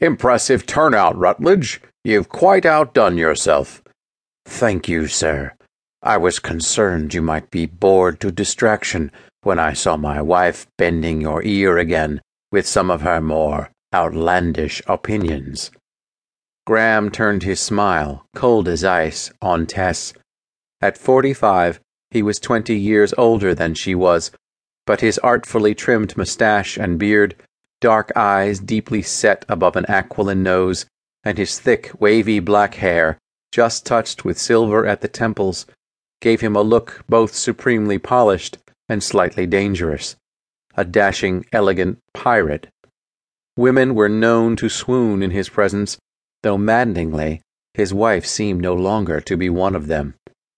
Impressive turnout, Rutledge. You've quite outdone yourself. Thank you, sir. I was concerned you might be bored to distraction when I saw my wife bending your ear again with some of her more outlandish opinions. Graham turned his smile, cold as ice, on Tess. At forty five, he was twenty years older than she was, but his artfully trimmed mustache and beard, dark eyes deeply set above an aquiline nose, and his thick, wavy black hair, just touched with silver at the temples, gave him a look both supremely polished and slightly dangerous a dashing, elegant pirate. Women were known to swoon in his presence, though maddeningly, his wife seemed no longer to be one of them.